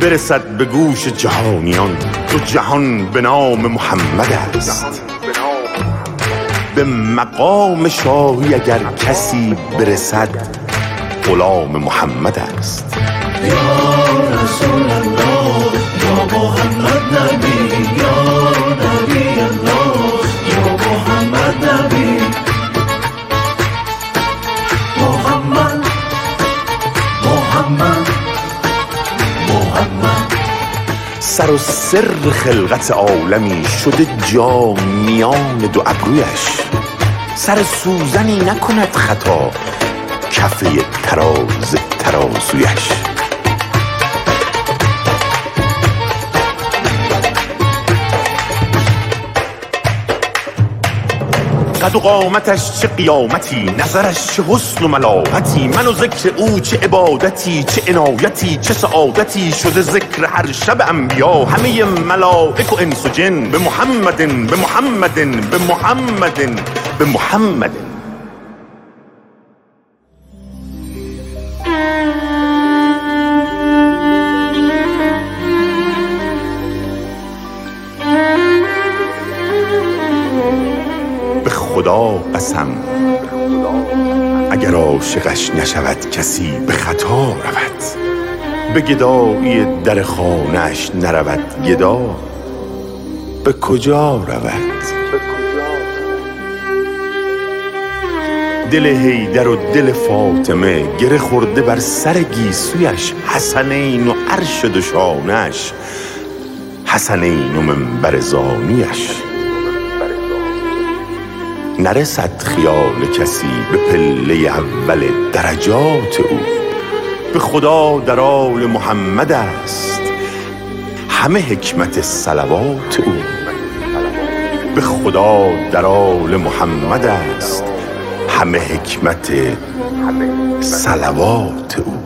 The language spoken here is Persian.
برسد به گوش جهانیان. تو جهان به نام محمد است. به مقام شاهی اگر کسی برسد غلام محمد است. یا رسول الله. سر و سر خلقت عالمی شده جا میان دو ابرویش. سر سوزنی نکند خطا کفه تراز ترازویش. قد و قامتش چه قیامتی نظرش چه حسن و ملاحتی من و ذکر او چه عبادتی چه عنایتی چه سعادتی. شده ذکر هر شب انبیا. همه ملائک و انس و جن. به محمد به محمد به محمد به محمد خدا قسم. اگر عاشقش نشود کسی به خطا رود به گدایی در خانهش نرود گدا به کجا رود؟ دل هیدر و دل فاطمه گره خورده بر سر گیسویش حسنین و عرش دوشانش حسنین و منبر زانیش نرسد خیال کسی به پله اول درجات او. به خدا در آل محمد است. همه حکمت صلوات او. به خدا در آل محمد است. همه حکمت صلوات او.